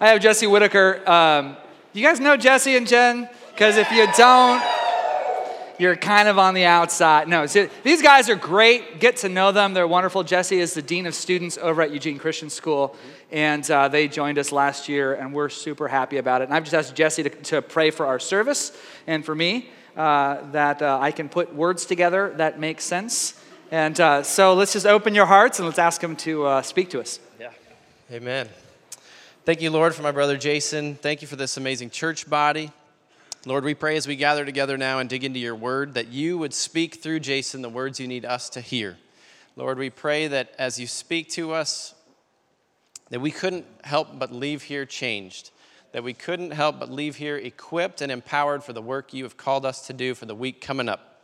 I have Jesse Whitaker. Um, you guys know Jesse and Jen? Because if you don't, you're kind of on the outside. No, so these guys are great. Get to know them. They're wonderful. Jesse is the Dean of Students over at Eugene Christian School, and uh, they joined us last year, and we're super happy about it. And I've just asked Jesse to, to pray for our service and for me uh, that uh, I can put words together that make sense. And uh, so let's just open your hearts and let's ask him to uh, speak to us. Yeah. Amen. Thank you, Lord, for my brother Jason. Thank you for this amazing church body. Lord, we pray as we gather together now and dig into your word that you would speak through Jason the words you need us to hear. Lord, we pray that as you speak to us, that we couldn't help but leave here changed, that we couldn't help but leave here equipped and empowered for the work you have called us to do for the week coming up.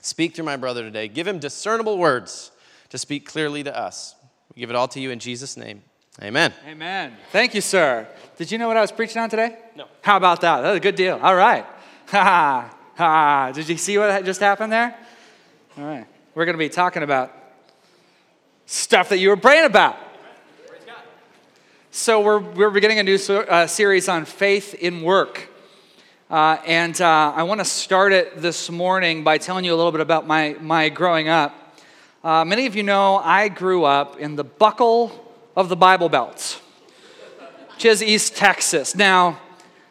Speak through my brother today. Give him discernible words to speak clearly to us. We give it all to you in Jesus' name. Amen. Amen. Thank you, sir. Did you know what I was preaching on today? No. How about that? That was a good deal. All right. Ha ha. Ha. Did you see what just happened there? All right. We're going to be talking about stuff that you were praying about. So, we're, we're beginning a new uh, series on faith in work. Uh, and uh, I want to start it this morning by telling you a little bit about my, my growing up. Uh, many of you know I grew up in the buckle of the Bible Belt, which is East Texas. Now,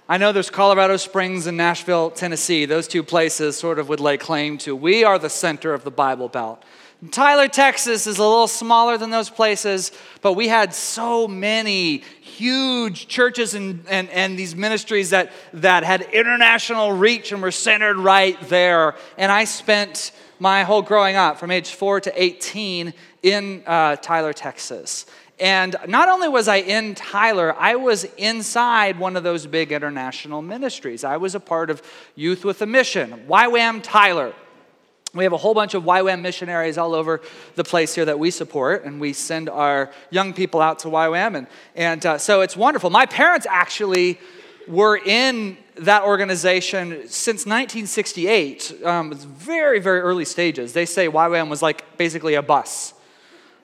I know there's Colorado Springs and Nashville, Tennessee. Those two places sort of would lay claim to we are the center of the Bible Belt. Tyler, Texas is a little smaller than those places, but we had so many huge churches and, and, and these ministries that, that had international reach and were centered right there. And I spent my whole growing up from age 4 to 18 in uh, Tyler, Texas. And not only was I in Tyler, I was inside one of those big international ministries. I was a part of Youth with a Mission, YWAM Tyler. We have a whole bunch of YWAM missionaries all over the place here that we support, and we send our young people out to YWAM. And, and uh, so it's wonderful. My parents actually were in that organization since 1968. Um, it's very, very early stages. They say YWAM was like basically a bus.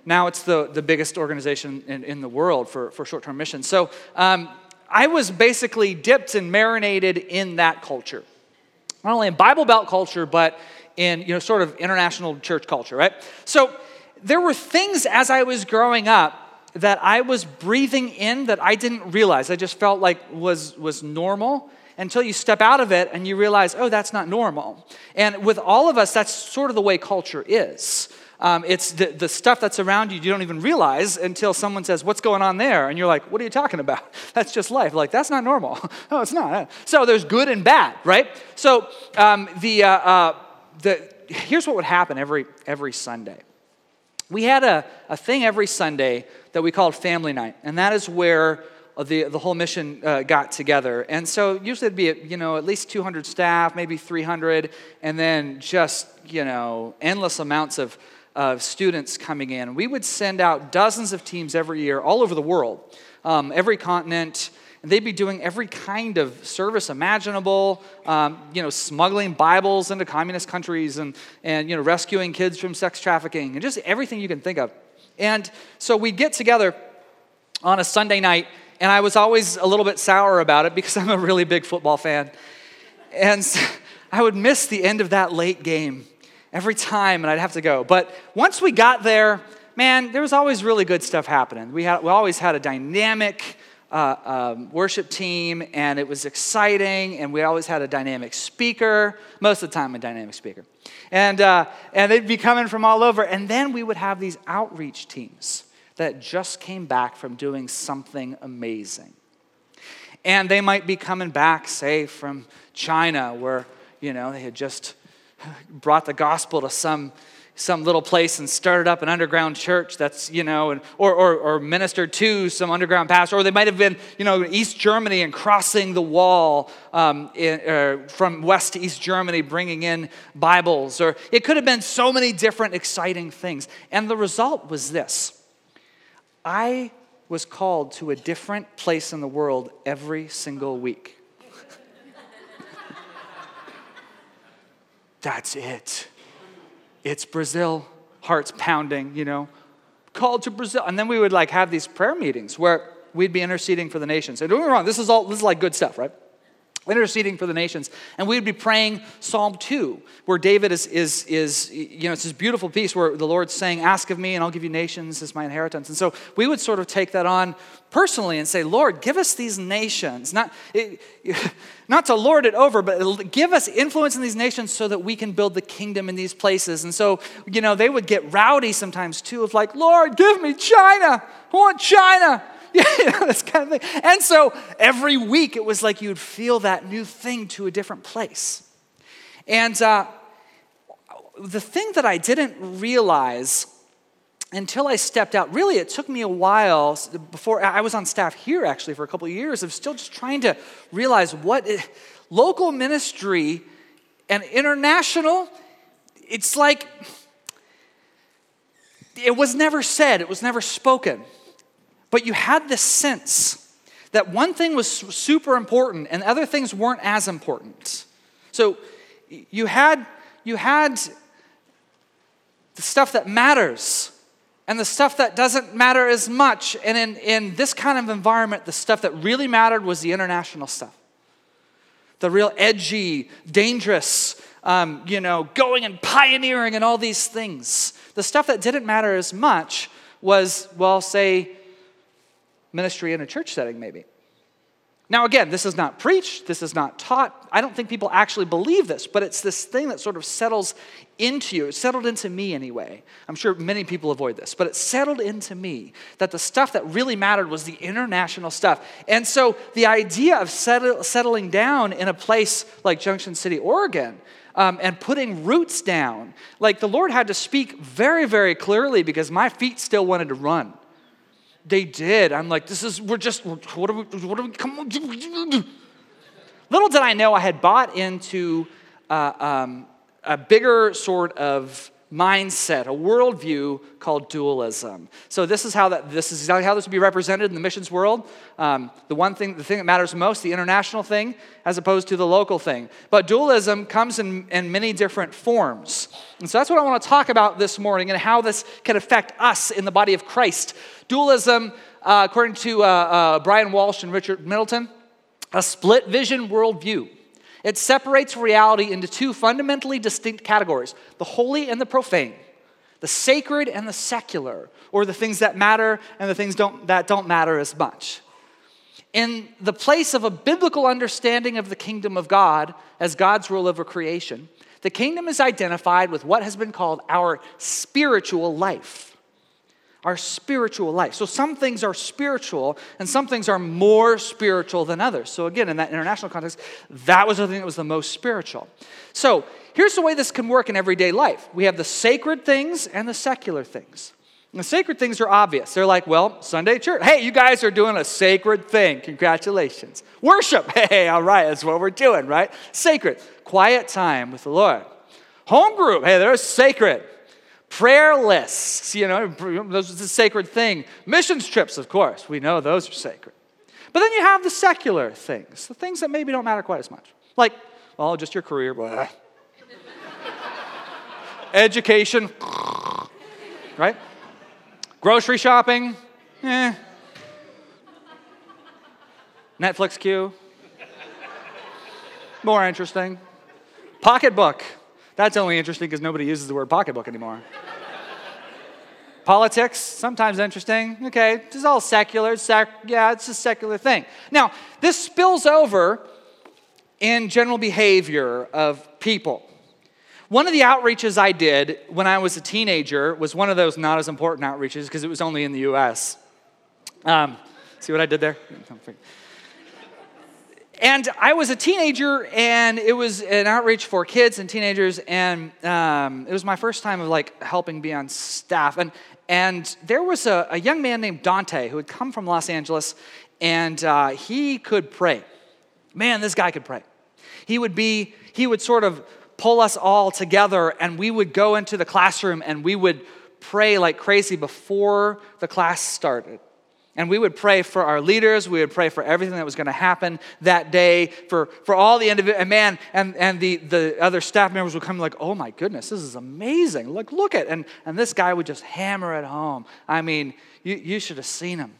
Now it's the, the biggest organization in, in the world for, for short term missions. So um, I was basically dipped and marinated in that culture. Not only in Bible Belt culture, but in you know sort of international church culture, right? So there were things as I was growing up that I was breathing in that I didn't realize. I just felt like was was normal until you step out of it and you realize, oh, that's not normal. And with all of us, that's sort of the way culture is. Um, it's the, the stuff that's around you you don't even realize until someone says, What's going on there? And you're like, What are you talking about? That's just life. Like, that's not normal. no, it's not. So there's good and bad, right? So um, the, uh, uh, the, here's what would happen every, every Sunday. We had a, a thing every Sunday that we called Family Night, and that is where the, the whole mission uh, got together. And so usually it'd be, you know, at least 200 staff, maybe 300, and then just, you know, endless amounts of, of students coming in. We would send out dozens of teams every year all over the world, um, every continent, and they'd be doing every kind of service imaginable, um, you know, smuggling Bibles into communist countries and, and, you know, rescuing kids from sex trafficking and just everything you can think of. And so we'd get together on a Sunday night, and I was always a little bit sour about it because I'm a really big football fan. And so I would miss the end of that late game every time, and I'd have to go. But once we got there, man, there was always really good stuff happening. We, had, we always had a dynamic, uh, um, worship team, and it was exciting. And we always had a dynamic speaker, most of the time, a dynamic speaker. And, uh, and they'd be coming from all over. And then we would have these outreach teams that just came back from doing something amazing. And they might be coming back, say, from China, where, you know, they had just brought the gospel to some some little place and started up an underground church that's, you know, and, or, or, or ministered to some underground pastor, or they might have been, you know, East Germany and crossing the wall um, in, uh, from West to East Germany, bringing in Bibles, or it could have been so many different exciting things. And the result was this I was called to a different place in the world every single week. That's it it's Brazil, hearts pounding, you know, called to Brazil. And then we would like have these prayer meetings where we'd be interceding for the nations. And don't get me wrong, this is all this is like good stuff, right? Interceding for the nations. And we would be praying Psalm 2, where David is, is, is, you know, it's this beautiful piece where the Lord's saying, Ask of me, and I'll give you nations as my inheritance. And so we would sort of take that on personally and say, Lord, give us these nations. Not, not to lord it over, but give us influence in these nations so that we can build the kingdom in these places. And so, you know, they would get rowdy sometimes too, of like, Lord, give me China. I want China. you know, this kind of thing. And so every week it was like you'd feel that new thing to a different place. And uh, the thing that I didn't realize until I stepped out, really, it took me a while before I was on staff here actually for a couple of years of still just trying to realize what it, local ministry and international, it's like it was never said, it was never spoken. But you had this sense that one thing was super important and other things weren't as important. So you had, you had the stuff that matters and the stuff that doesn't matter as much. And in, in this kind of environment, the stuff that really mattered was the international stuff. The real edgy, dangerous, um, you know, going and pioneering and all these things. The stuff that didn't matter as much was, well, say, ministry in a church setting, maybe. Now, again, this is not preached, this is not taught. I don't think people actually believe this, but it's this thing that sort of settles into you. It settled into me anyway. I'm sure many people avoid this, but it settled into me that the stuff that really mattered was the international stuff. And so the idea of settle, settling down in a place like Junction City, Oregon, um, and putting roots down, like the Lord had to speak very, very clearly because my feet still wanted to run. They did. I'm like, this is, we're just, what are we, what are we, come on. Little did I know I had bought into uh, um, a bigger sort of mindset, a worldview called dualism. So this is how that this is exactly how this would be represented in the missions world. Um, the one thing, the thing that matters most, the international thing, as opposed to the local thing. But dualism comes in, in many different forms, and so that's what I want to talk about this morning, and how this can affect us in the body of Christ. Dualism, uh, according to uh, uh, Brian Walsh and Richard Middleton, a split vision worldview. It separates reality into two fundamentally distinct categories the holy and the profane, the sacred and the secular, or the things that matter and the things don't, that don't matter as much. In the place of a biblical understanding of the kingdom of God as God's rule over creation, the kingdom is identified with what has been called our spiritual life our spiritual life. So some things are spiritual and some things are more spiritual than others. So again, in that international context, that was the thing that was the most spiritual. So here's the way this can work in everyday life we have the sacred things and the secular things. And the sacred things are obvious. They're like, well, Sunday church. Hey, you guys are doing a sacred thing. Congratulations. Worship. Hey, all right, that's what we're doing, right? Sacred. Quiet time with the Lord. Home group. Hey, they're sacred. Prayer lists, you know, those are the sacred thing. Missions trips, of course, we know those are sacred. But then you have the secular things, the things that maybe don't matter quite as much. Like, well, just your career, blah. Education, right? Grocery shopping, eh. Netflix queue, more interesting. Pocketbook, that's only interesting because nobody uses the word pocketbook anymore. Politics, sometimes interesting. Okay, this is all secular. Sec- yeah, it's a secular thing. Now, this spills over in general behavior of people. One of the outreaches I did when I was a teenager was one of those not as important outreaches because it was only in the US. Um, see what I did there? And I was a teenager, and it was an outreach for kids and teenagers, and um, it was my first time of like helping be on staff. And and there was a, a young man named Dante who had come from Los Angeles, and uh, he could pray. Man, this guy could pray. He would be he would sort of pull us all together, and we would go into the classroom and we would pray like crazy before the class started. And we would pray for our leaders. We would pray for everything that was going to happen that day, for, for all the individuals. And man, and, and the, the other staff members would come like, oh my goodness, this is amazing. Look, look at And, and this guy would just hammer it home. I mean, you, you should have seen him.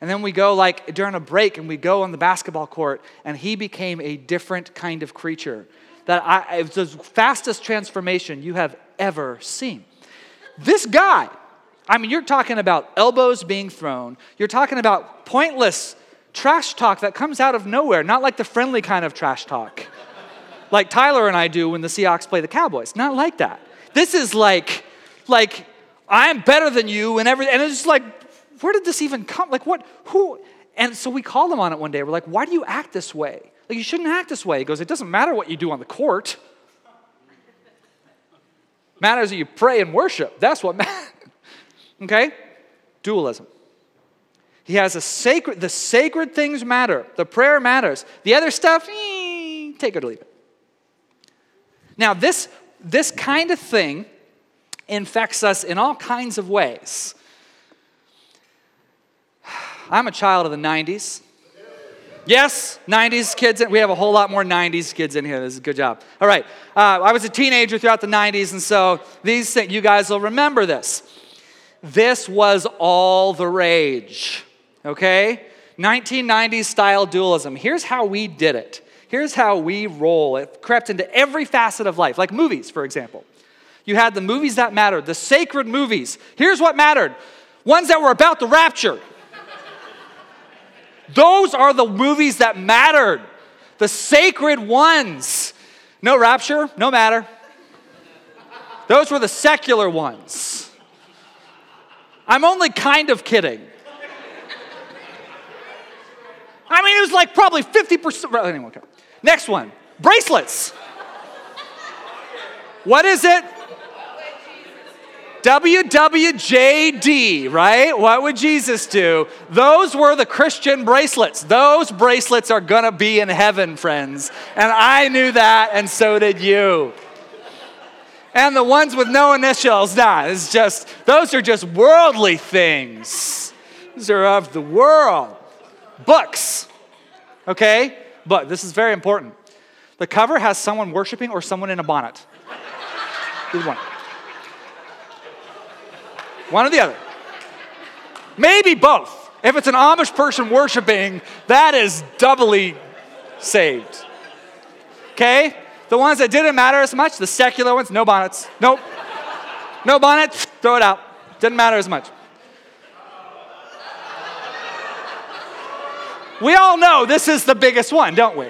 And then we go like during a break and we go on the basketball court and he became a different kind of creature. That I, it was the fastest transformation you have ever seen. This guy, I mean, you're talking about elbows being thrown, you're talking about pointless trash talk that comes out of nowhere, not like the friendly kind of trash talk, like Tyler and I do when the Seahawks play the Cowboys. Not like that. This is like, like, I'm better than you and everything. And it's just like, where did this even come? Like, what, who? And so we called him on it one day. We're like, why do you act this way? Like, you shouldn't act this way. He goes, it doesn't matter what you do on the court. matters that you pray and worship. That's what matters. Okay? Dualism. He has a sacred, the sacred things matter. The prayer matters. The other stuff, eh, take it or leave it. Now, this, this kind of thing infects us in all kinds of ways. I'm a child of the 90s. Yes, 90s kids. We have a whole lot more 90s kids in here. This is a good job. All right. Uh, I was a teenager throughout the 90s, and so these things, you guys will remember this. This was all the rage, okay? 1990s style dualism. Here's how we did it. Here's how we roll. It crept into every facet of life, like movies, for example. You had the movies that mattered, the sacred movies. Here's what mattered ones that were about the rapture. Those are the movies that mattered, the sacred ones. No rapture, no matter. Those were the secular ones. I'm only kind of kidding. I mean, it was like probably 50%. Anyway, okay. Next one bracelets. What is it? WWJD, right? What would Jesus do? Those were the Christian bracelets. Those bracelets are gonna be in heaven, friends. And I knew that, and so did you. And the ones with no initials, nah, it's just, those are just worldly things. These are of the world. Books, okay? But this is very important. The cover has someone worshiping or someone in a bonnet. One. One or the other. Maybe both. If it's an Amish person worshiping, that is doubly saved. Okay? The ones that didn't matter as much, the secular ones, no bonnets. Nope. No bonnets, throw it out. Didn't matter as much. We all know this is the biggest one, don't we?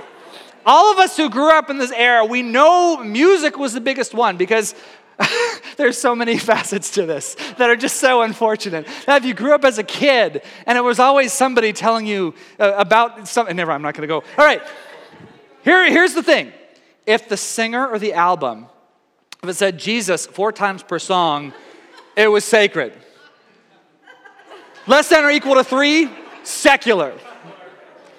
All of us who grew up in this era, we know music was the biggest one because There's so many facets to this that are just so unfortunate. Now, if you grew up as a kid and it was always somebody telling you uh, about something, never, I'm not going to go. All right, Here, here's the thing if the singer or the album, if it said Jesus four times per song, it was sacred. Less than or equal to three, secular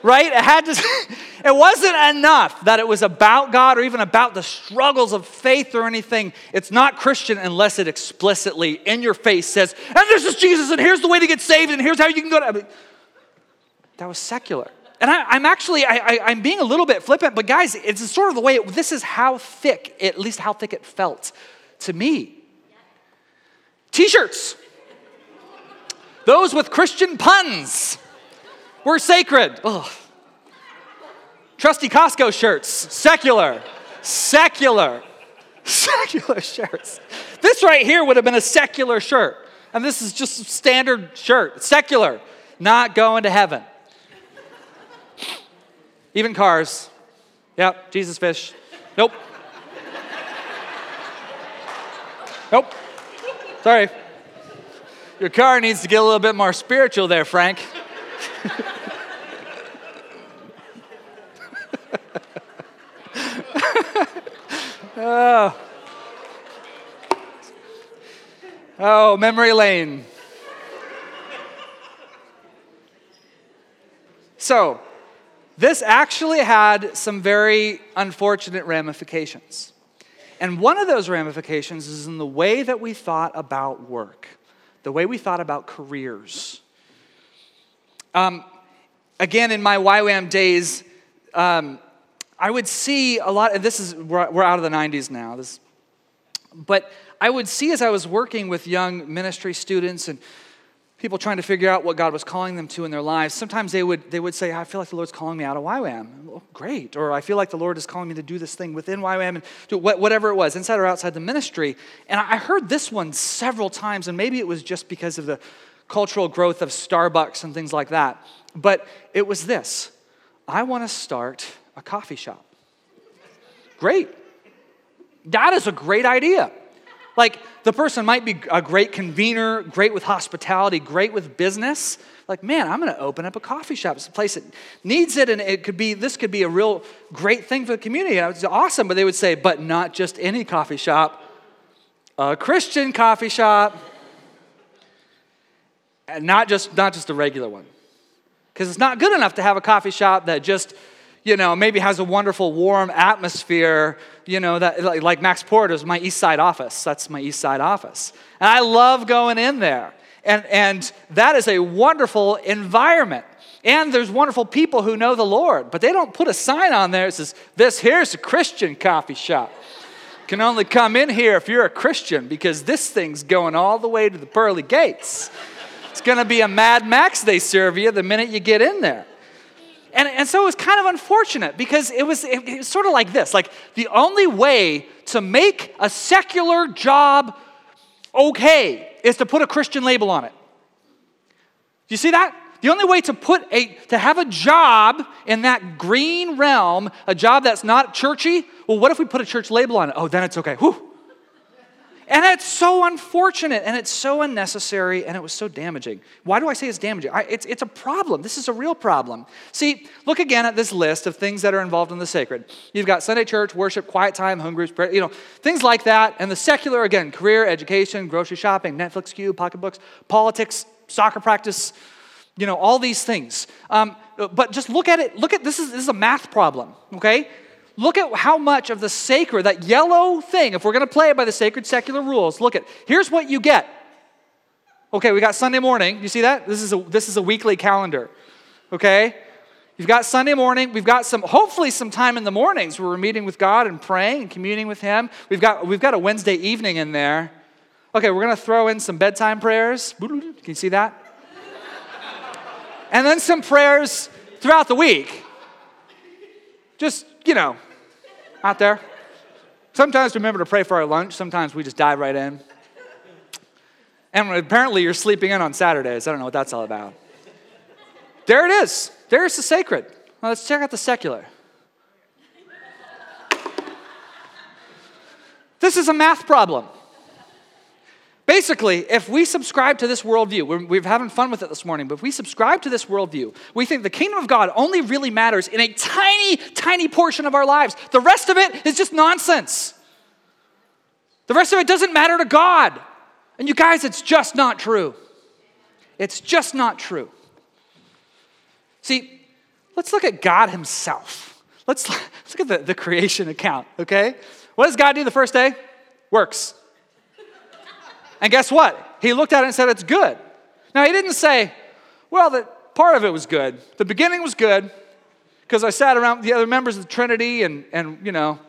right? It had to, it wasn't enough that it was about God or even about the struggles of faith or anything. It's not Christian unless it explicitly in your face says, and this is Jesus, and here's the way to get saved, and here's how you can go to. I mean, that was secular. And I, am actually, I, am being a little bit flippant, but guys, it's sort of the way, it, this is how thick, at least how thick it felt to me. T shirts. Those with Christian puns we're sacred. Ugh. Trusty Costco shirts, secular, secular, secular shirts. This right here would have been a secular shirt. And this is just standard shirt, secular, not going to heaven. Even cars. Yep, Jesus fish. Nope. Nope. Sorry. Your car needs to get a little bit more spiritual there, Frank. oh. oh, memory lane. So, this actually had some very unfortunate ramifications. And one of those ramifications is in the way that we thought about work, the way we thought about careers. Um, again, in my YWAM days, um, I would see a lot, and this is, we're, we're out of the 90s now, this, but I would see as I was working with young ministry students and people trying to figure out what God was calling them to in their lives, sometimes they would, they would say, I feel like the Lord's calling me out of YWAM. Well, great. Or I feel like the Lord is calling me to do this thing within YWAM and do whatever it was, inside or outside the ministry. And I heard this one several times, and maybe it was just because of the cultural growth of Starbucks and things like that. But it was this I want to start a coffee shop. Great. That is a great idea. Like, the person might be a great convener, great with hospitality, great with business. Like, man, I'm going to open up a coffee shop. It's a place that needs it, and it could be, this could be a real great thing for the community. It's awesome, but they would say, but not just any coffee shop, a Christian coffee shop, and not just, not just a regular one. Because it's not good enough to have a coffee shop that just you know, maybe has a wonderful warm atmosphere, you know, that like, like Max Porter's my East Side office. That's my East Side office. And I love going in there. And, and that is a wonderful environment. And there's wonderful people who know the Lord, but they don't put a sign on there that says, This here's a Christian coffee shop. Can only come in here if you're a Christian because this thing's going all the way to the pearly gates. It's gonna be a Mad Max they serve you the minute you get in there. And, and so it was kind of unfortunate because it was, it, it was sort of like this like the only way to make a secular job okay is to put a Christian label on it. Do you see that? The only way to put a to have a job in that green realm, a job that's not churchy, well, what if we put a church label on it? Oh, then it's okay. Whew. And it's so unfortunate and it's so unnecessary and it was so damaging. Why do I say it's damaging? I, it's, it's a problem. This is a real problem. See, look again at this list of things that are involved in the sacred. You've got Sunday church, worship, quiet time, home groups, prayer, you know, things like that. And the secular, again, career, education, grocery shopping, Netflix queue, pocketbooks, politics, soccer practice, you know, all these things. Um, but just look at it. Look at this is, this is a math problem, okay? Look at how much of the sacred, that yellow thing, if we're going to play it by the sacred secular rules, look at, here's what you get. Okay, we got Sunday morning. You see that? This is a, this is a weekly calendar. Okay? You've got Sunday morning. We've got some, hopefully, some time in the mornings where we're meeting with God and praying and communing with Him. We've got, we've got a Wednesday evening in there. Okay, we're going to throw in some bedtime prayers. Can you see that? and then some prayers throughout the week. Just, you know, out there? Sometimes remember to pray for our lunch. Sometimes we just dive right in. And apparently you're sleeping in on Saturdays. I don't know what that's all about. There it is. There's the sacred. Let's check out the secular. This is a math problem. Basically, if we subscribe to this worldview, we're, we're having fun with it this morning, but if we subscribe to this worldview, we think the kingdom of God only really matters in a tiny, tiny portion of our lives. The rest of it is just nonsense. The rest of it doesn't matter to God. And you guys, it's just not true. It's just not true. See, let's look at God Himself. Let's, let's look at the, the creation account, okay? What does God do the first day? Works. And guess what? He looked at it and said, It's good. Now, he didn't say, Well, that part of it was good. The beginning was good because I sat around the other members of the Trinity and, and you know,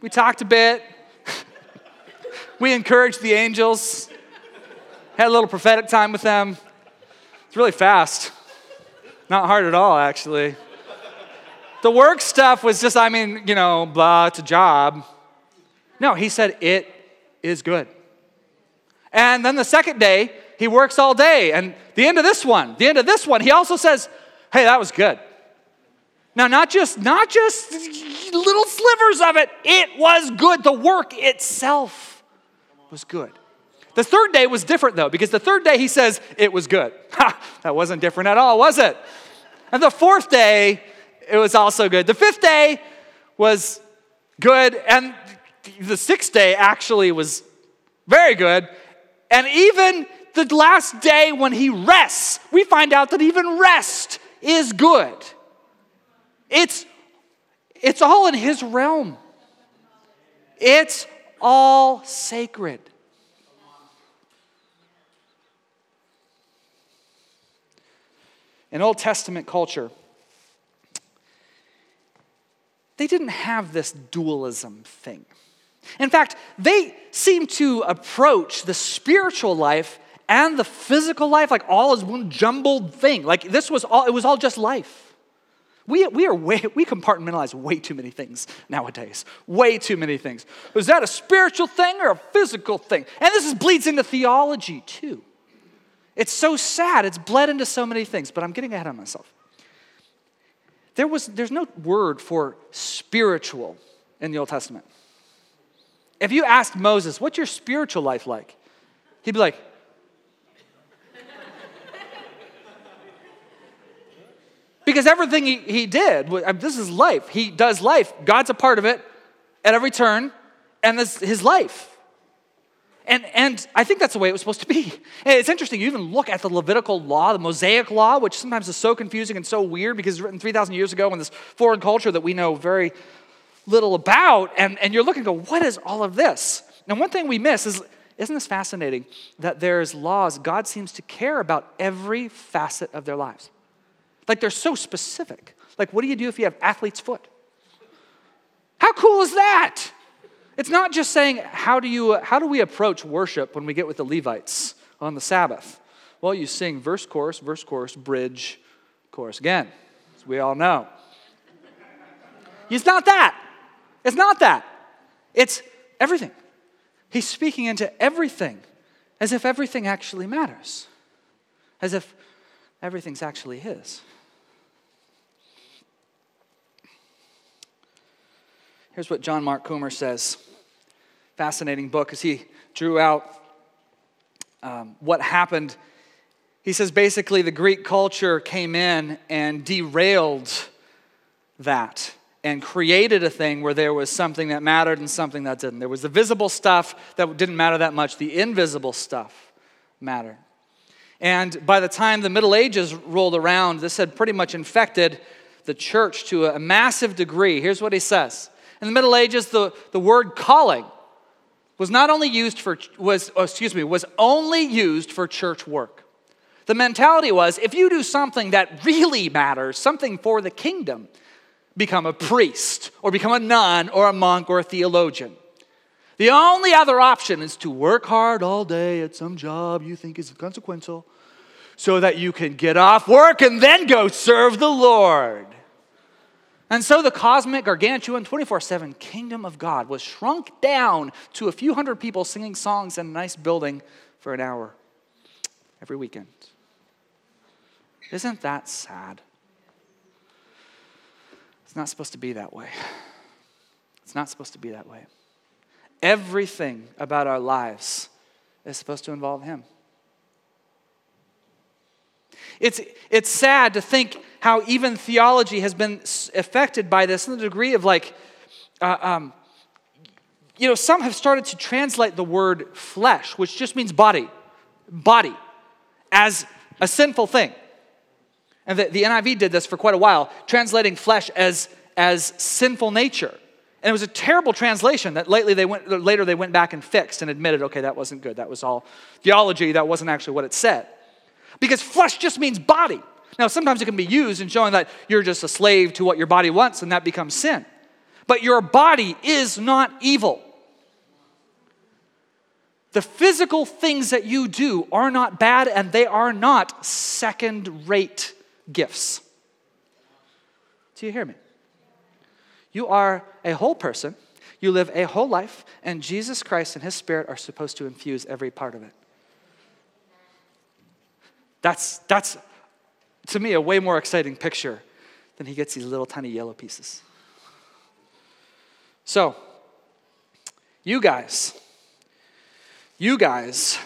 we talked a bit. we encouraged the angels, had a little prophetic time with them. It's really fast. Not hard at all, actually. The work stuff was just, I mean, you know, blah, it's a job. No, he said, It is good. And then the second day, he works all day. And the end of this one, the end of this one, he also says, hey, that was good. Now, not just, not just little slivers of it, it was good. The work itself was good. The third day was different though, because the third day he says it was good. Ha, that wasn't different at all, was it? And the fourth day, it was also good. The fifth day was good. And the sixth day actually was very good. And even the last day when he rests, we find out that even rest is good. It's, it's all in his realm, it's all sacred. In Old Testament culture, they didn't have this dualism thing. In fact, they seem to approach the spiritual life and the physical life, like all is one jumbled thing. Like this was all, it was all just life. We, we, are way, we compartmentalize way too many things nowadays. Way too many things. Is that a spiritual thing or a physical thing? And this is, bleeds into theology too. It's so sad. It's bled into so many things, but I'm getting ahead of myself. There was, there's no word for spiritual in the Old Testament. If you asked Moses, What's your spiritual life like? He'd be like, Because everything he, he did, um, this is life. He does life. God's a part of it at every turn, and this his life. And, and I think that's the way it was supposed to be. And it's interesting, you even look at the Levitical law, the Mosaic law, which sometimes is so confusing and so weird because it's written 3,000 years ago in this foreign culture that we know very little about. And, and you're looking go, what is all of this? And one thing we miss is, isn't this fascinating that there's laws, God seems to care about every facet of their lives. Like they're so specific. Like, what do you do if you have athlete's foot? How cool is that? It's not just saying, how do, you, how do we approach worship when we get with the Levites on the Sabbath? Well, you sing verse, chorus, verse, chorus, bridge, chorus again, as we all know. It's not that. It's not that. It's everything. He's speaking into everything as if everything actually matters, as if everything's actually His. Here's what John Mark Comer says. Fascinating book as he drew out um, what happened. He says basically the Greek culture came in and derailed that and created a thing where there was something that mattered and something that didn't. There was the visible stuff that didn't matter that much, the invisible stuff mattered. And by the time the Middle Ages rolled around, this had pretty much infected the church to a massive degree. Here's what he says in the Middle Ages, the, the word calling was not only used for, was, oh, excuse me, was only used for church work. The mentality was if you do something that really matters, something for the kingdom, become a priest or become a nun or a monk or a theologian. The only other option is to work hard all day at some job you think is consequential so that you can get off work and then go serve the Lord. And so the cosmic, gargantuan, 24 7 kingdom of God was shrunk down to a few hundred people singing songs in a nice building for an hour every weekend. Isn't that sad? It's not supposed to be that way. It's not supposed to be that way. Everything about our lives is supposed to involve Him. It's, it's sad to think how even theology has been affected by this in the degree of like, uh, um, you know, some have started to translate the word flesh, which just means body, body, as a sinful thing. And the, the NIV did this for quite a while, translating flesh as, as sinful nature. And it was a terrible translation that lately they went, later they went back and fixed and admitted, okay, that wasn't good. That was all theology. That wasn't actually what it said. Because flesh just means body. Now, sometimes it can be used in showing that you're just a slave to what your body wants and that becomes sin. But your body is not evil. The physical things that you do are not bad and they are not second rate gifts. Do you hear me? You are a whole person, you live a whole life, and Jesus Christ and His Spirit are supposed to infuse every part of it. That's, that's to me, a way more exciting picture than he gets these little tiny yellow pieces. So, you guys, you guys,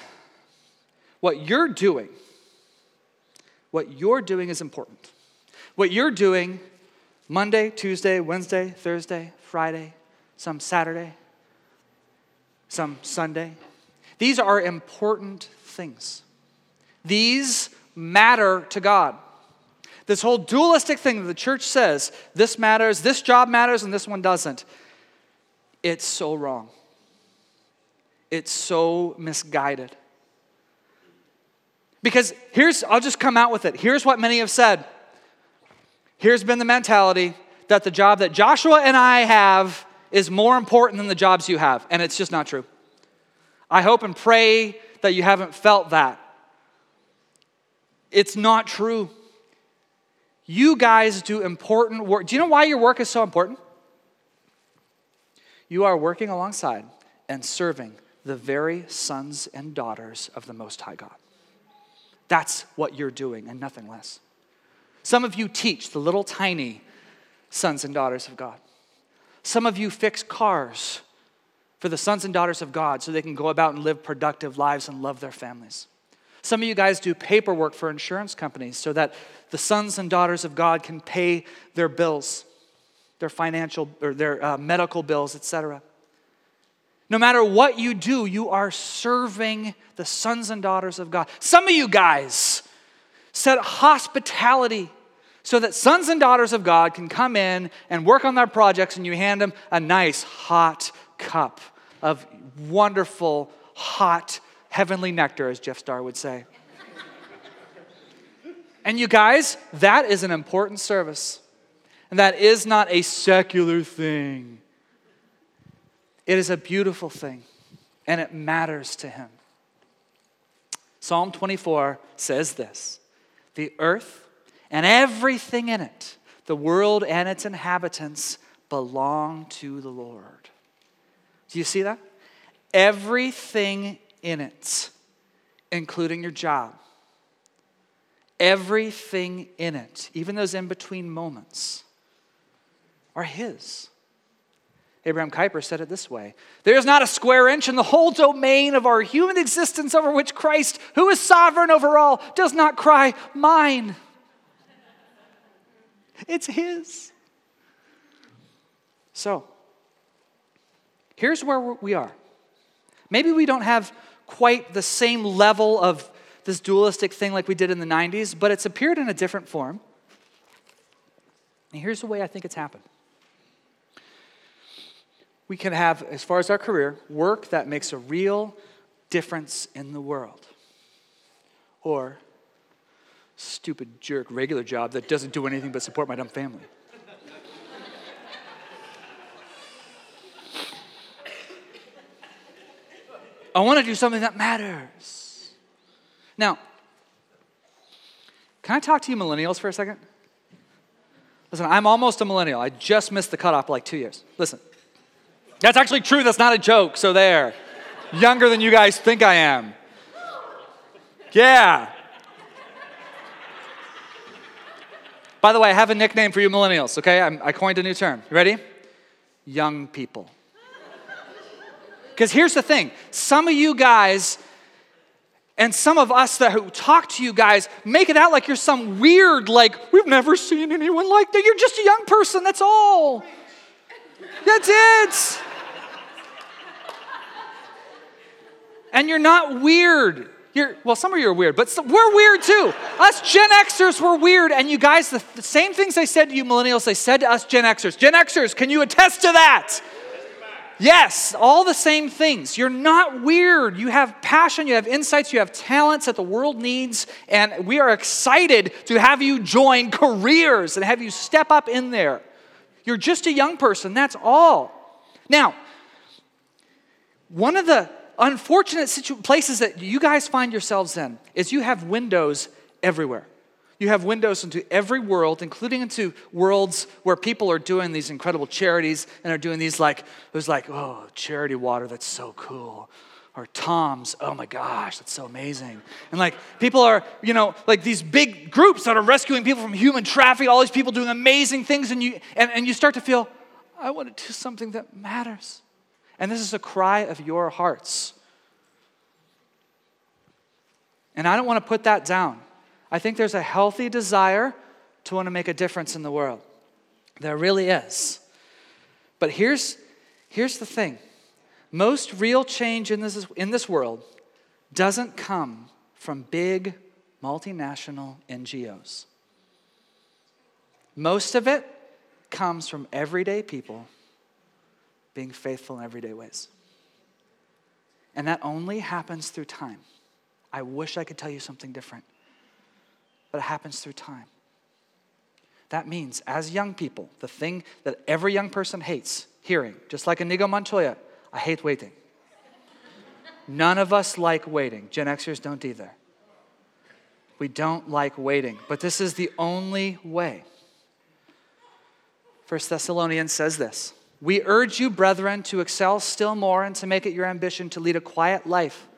what you're doing, what you're doing is important. What you're doing Monday, Tuesday, Wednesday, Thursday, Friday, some Saturday, some Sunday, these are important things. These matter to God. This whole dualistic thing that the church says this matters, this job matters, and this one doesn't. It's so wrong. It's so misguided. Because here's, I'll just come out with it. Here's what many have said. Here's been the mentality that the job that Joshua and I have is more important than the jobs you have. And it's just not true. I hope and pray that you haven't felt that It's not true. You guys do important work. Do you know why your work is so important? You are working alongside and serving the very sons and daughters of the Most High God. That's what you're doing and nothing less. Some of you teach the little tiny sons and daughters of God. Some of you fix cars for the sons and daughters of God so they can go about and live productive lives and love their families. Some of you guys do paperwork for insurance companies so that the sons and daughters of God can pay their bills, their financial or their uh, medical bills, etc. No matter what you do, you are serving the sons and daughters of God. Some of you guys set hospitality so that sons and daughters of God can come in and work on their projects, and you hand them a nice hot cup of wonderful, hot, heavenly nectar, as Jeff Starr would say. and you guys, that is an important service. And that is not a secular thing. It is a beautiful thing, and it matters to him. Psalm 24 says this The earth and everything in it, the world and its inhabitants, belong to the Lord. Do you see that? Everything in it, including your job, everything in it, even those in between moments, are His. Abraham Kuyper said it this way There is not a square inch in the whole domain of our human existence over which Christ, who is sovereign over all, does not cry, Mine. It's His. So, here's where we are. Maybe we don't have quite the same level of this dualistic thing like we did in the 90s, but it's appeared in a different form. And here's the way I think it's happened we can have, as far as our career, work that makes a real difference in the world. Or stupid jerk regular job that doesn't do anything but support my dumb family. I want to do something that matters. Now, can I talk to you millennials for a second? Listen, I'm almost a millennial. I just missed the cutoff like two years. Listen, that's actually true. That's not a joke. So there. Younger than you guys think I am. Yeah. By the way, I have a nickname for you millennials, okay? I'm, i coined a new term. You ready? Young people. Because here's the thing some of you guys and some of us that who talk to you guys make it out like you're some weird, like, we've never seen anyone like that. You're just a young person, that's all. That's it. And you're not weird. You're, well, some of you are weird, but we're weird too. Us Gen Xers were weird. And you guys, the, the same things they said to you millennials, they said to us Gen Xers. Gen Xers, can you attest to that? Yes, all the same things. You're not weird. You have passion, you have insights, you have talents that the world needs, and we are excited to have you join careers and have you step up in there. You're just a young person, that's all. Now, one of the unfortunate situ- places that you guys find yourselves in is you have windows everywhere. You have windows into every world, including into worlds where people are doing these incredible charities and are doing these like, it was like, oh, charity water, that's so cool. Or Tom's, oh my gosh, that's so amazing. And like people are, you know, like these big groups that are rescuing people from human trafficking, all these people doing amazing things, and you and, and you start to feel, I want to do something that matters. And this is a cry of your hearts. And I don't want to put that down. I think there's a healthy desire to want to make a difference in the world. There really is. But here's, here's the thing most real change in this, in this world doesn't come from big multinational NGOs. Most of it comes from everyday people being faithful in everyday ways. And that only happens through time. I wish I could tell you something different, but it happens through time. That means, as young people, the thing that every young person hates hearing, just like Inigo Montoya, I hate waiting. None of us like waiting. Gen Xers don't either. We don't like waiting, but this is the only way. First Thessalonians says this We urge you, brethren, to excel still more and to make it your ambition to lead a quiet life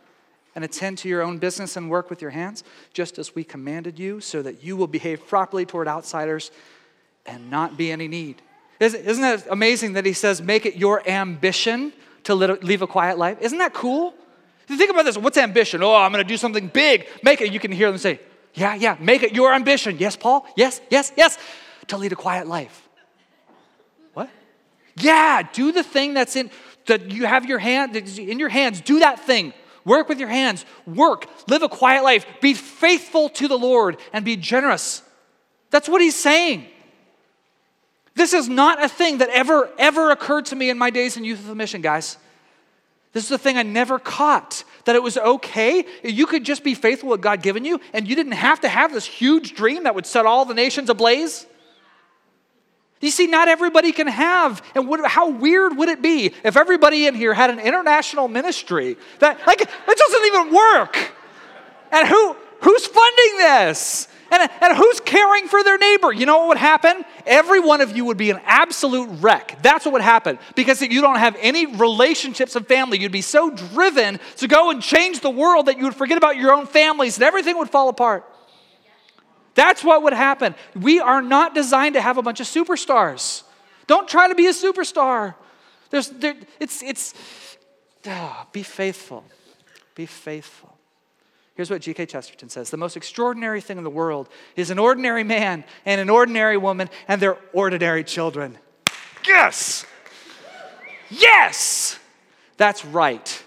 and attend to your own business and work with your hands, just as we commanded you, so that you will behave properly toward outsiders and not be any need. Isn't it amazing that he says, make it your ambition to live a quiet life? Isn't that cool? Think about this what's ambition? Oh, I'm going to do something big. Make it. You can hear them say, yeah, yeah, make it your ambition. Yes, Paul? Yes, yes, yes. To lead a quiet life. What? Yeah, do the thing that's in, that you have your hand, in your hands. Do that thing. Work with your hands. Work. Live a quiet life. Be faithful to the Lord and be generous. That's what he's saying. This is not a thing that ever, ever occurred to me in my days in Youth With A Mission, guys. This is a thing I never caught that it was okay. You could just be faithful with God given you, and you didn't have to have this huge dream that would set all the nations ablaze. You see, not everybody can have. And what, how weird would it be if everybody in here had an international ministry that, like, it doesn't even work? And who, who's funding this? And, and who's caring for their neighbor? You know what would happen? Every one of you would be an absolute wreck. That's what would happen. Because you don't have any relationships and family. You'd be so driven to go and change the world that you would forget about your own families and everything would fall apart. That's what would happen. We are not designed to have a bunch of superstars. Don't try to be a superstar. There's, there, it's, it's, oh, be faithful. Be faithful. Here's what G.K. Chesterton says The most extraordinary thing in the world is an ordinary man and an ordinary woman and their ordinary children. Yes! Yes! That's right.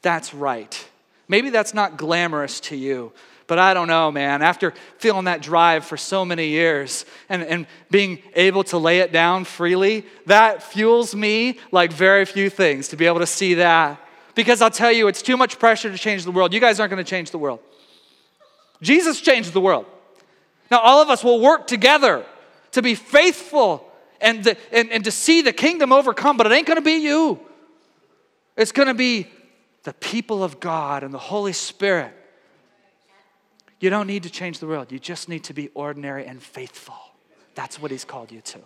That's right. Maybe that's not glamorous to you, but I don't know, man. After feeling that drive for so many years and, and being able to lay it down freely, that fuels me like very few things to be able to see that because I'll tell you, it's too much pressure to change the world. You guys aren't going to change the world. Jesus changed the world. Now, all of us will work together to be faithful and, the, and, and to see the kingdom overcome, but it ain't going to be you. It's going to be the people of God and the Holy Spirit. You don't need to change the world, you just need to be ordinary and faithful. That's what He's called you to.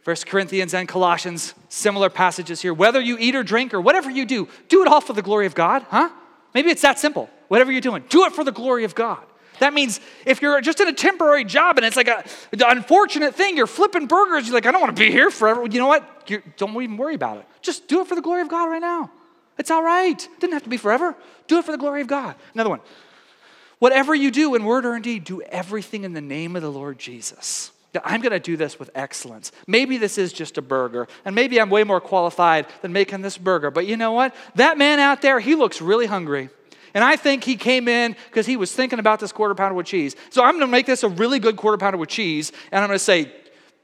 First Corinthians and Colossians, similar passages here. Whether you eat or drink or whatever you do, do it all for the glory of God, huh? Maybe it's that simple. Whatever you're doing, do it for the glory of God. That means if you're just in a temporary job and it's like an unfortunate thing, you're flipping burgers, you're like, I don't want to be here forever. You know what? You're, don't even worry about it. Just do it for the glory of God right now. It's all right. It didn't have to be forever. Do it for the glory of God. Another one. Whatever you do in word or in deed, do everything in the name of the Lord Jesus I'm going to do this with excellence. Maybe this is just a burger, and maybe I'm way more qualified than making this burger. But you know what? That man out there, he looks really hungry. And I think he came in because he was thinking about this quarter pounder with cheese. So I'm going to make this a really good quarter pounder with cheese, and I'm going to say,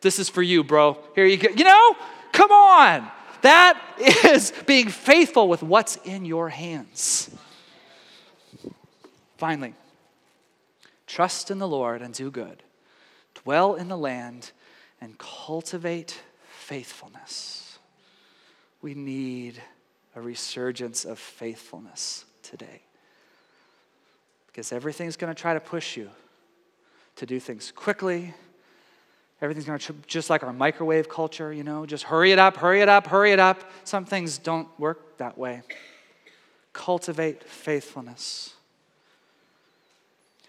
This is for you, bro. Here you go. You know, come on. That is being faithful with what's in your hands. Finally, trust in the Lord and do good dwell in the land, and cultivate faithfulness. We need a resurgence of faithfulness today. Because everything's going to try to push you to do things quickly. Everything's going to, just like our microwave culture, you know, just hurry it up, hurry it up, hurry it up. Some things don't work that way. Cultivate faithfulness.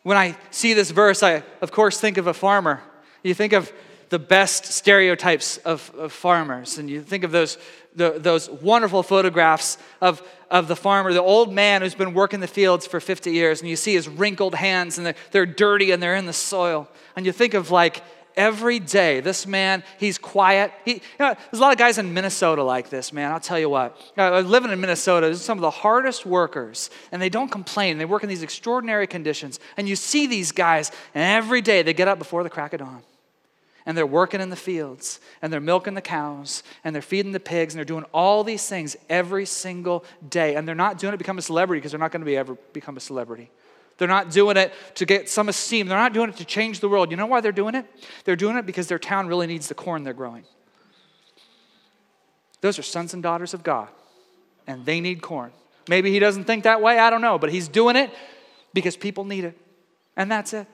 When I see this verse, I, of course, think of a farmer. You think of the best stereotypes of, of farmers, and you think of those, the, those wonderful photographs of, of the farmer, the old man who's been working the fields for 50 years, and you see his wrinkled hands, and they're, they're dirty and they're in the soil. And you think of like every day. This man, he's quiet. He, you know, there's a lot of guys in Minnesota like this, man. I'll tell you what. Uh, living in Minnesota, is some of the hardest workers, and they don't complain. They work in these extraordinary conditions. And you see these guys, and every day they get up before the crack of dawn. And they're working in the fields, and they're milking the cows, and they're feeding the pigs, and they're doing all these things every single day. And they're not doing it to become a celebrity because they're not going to be ever become a celebrity. They're not doing it to get some esteem. They're not doing it to change the world. You know why they're doing it? They're doing it because their town really needs the corn they're growing. Those are sons and daughters of God, and they need corn. Maybe he doesn't think that way, I don't know, but he's doing it because people need it. And that's it.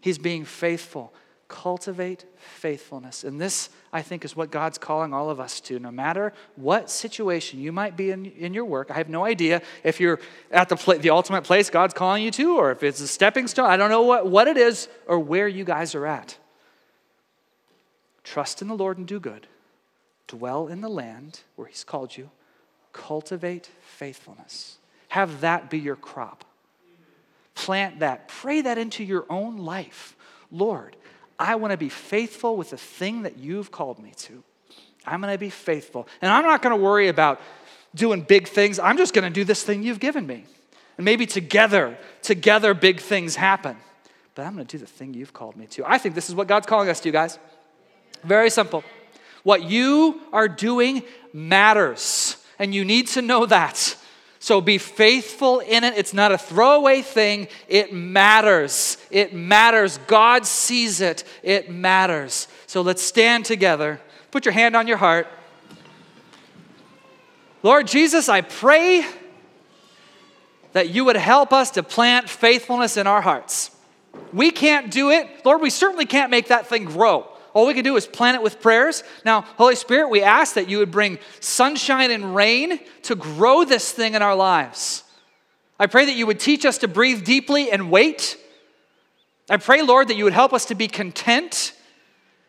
He's being faithful. Cultivate faithfulness. And this, I think, is what God's calling all of us to. No matter what situation you might be in, in your work, I have no idea if you're at the, the ultimate place God's calling you to, or if it's a stepping stone. I don't know what, what it is or where you guys are at. Trust in the Lord and do good. Dwell in the land where He's called you. Cultivate faithfulness. Have that be your crop. Plant that. Pray that into your own life. Lord, I want to be faithful with the thing that you've called me to. I'm going to be faithful. And I'm not going to worry about doing big things. I'm just going to do this thing you've given me. And maybe together, together, big things happen. But I'm going to do the thing you've called me to. I think this is what God's calling us to, guys. Very simple. What you are doing matters, and you need to know that. So be faithful in it. It's not a throwaway thing. It matters. It matters. God sees it. It matters. So let's stand together. Put your hand on your heart. Lord Jesus, I pray that you would help us to plant faithfulness in our hearts. We can't do it. Lord, we certainly can't make that thing grow. All we can do is plant it with prayers. Now, Holy Spirit, we ask that you would bring sunshine and rain to grow this thing in our lives. I pray that you would teach us to breathe deeply and wait. I pray, Lord, that you would help us to be content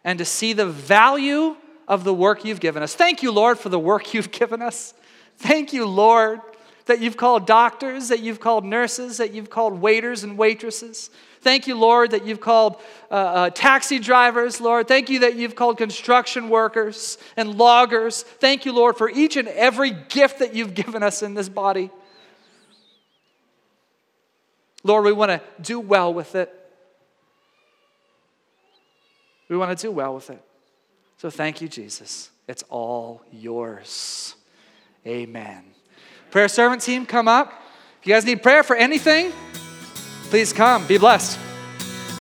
and to see the value of the work you've given us. Thank you, Lord, for the work you've given us. Thank you, Lord, that you've called doctors, that you've called nurses, that you've called waiters and waitresses. Thank you, Lord, that you've called uh, uh, taxi drivers, Lord. Thank you that you've called construction workers and loggers. Thank you, Lord, for each and every gift that you've given us in this body. Lord, we want to do well with it. We want to do well with it. So thank you, Jesus. It's all yours. Amen. Prayer servant team, come up. If you guys need prayer for anything, Please come. Be blessed.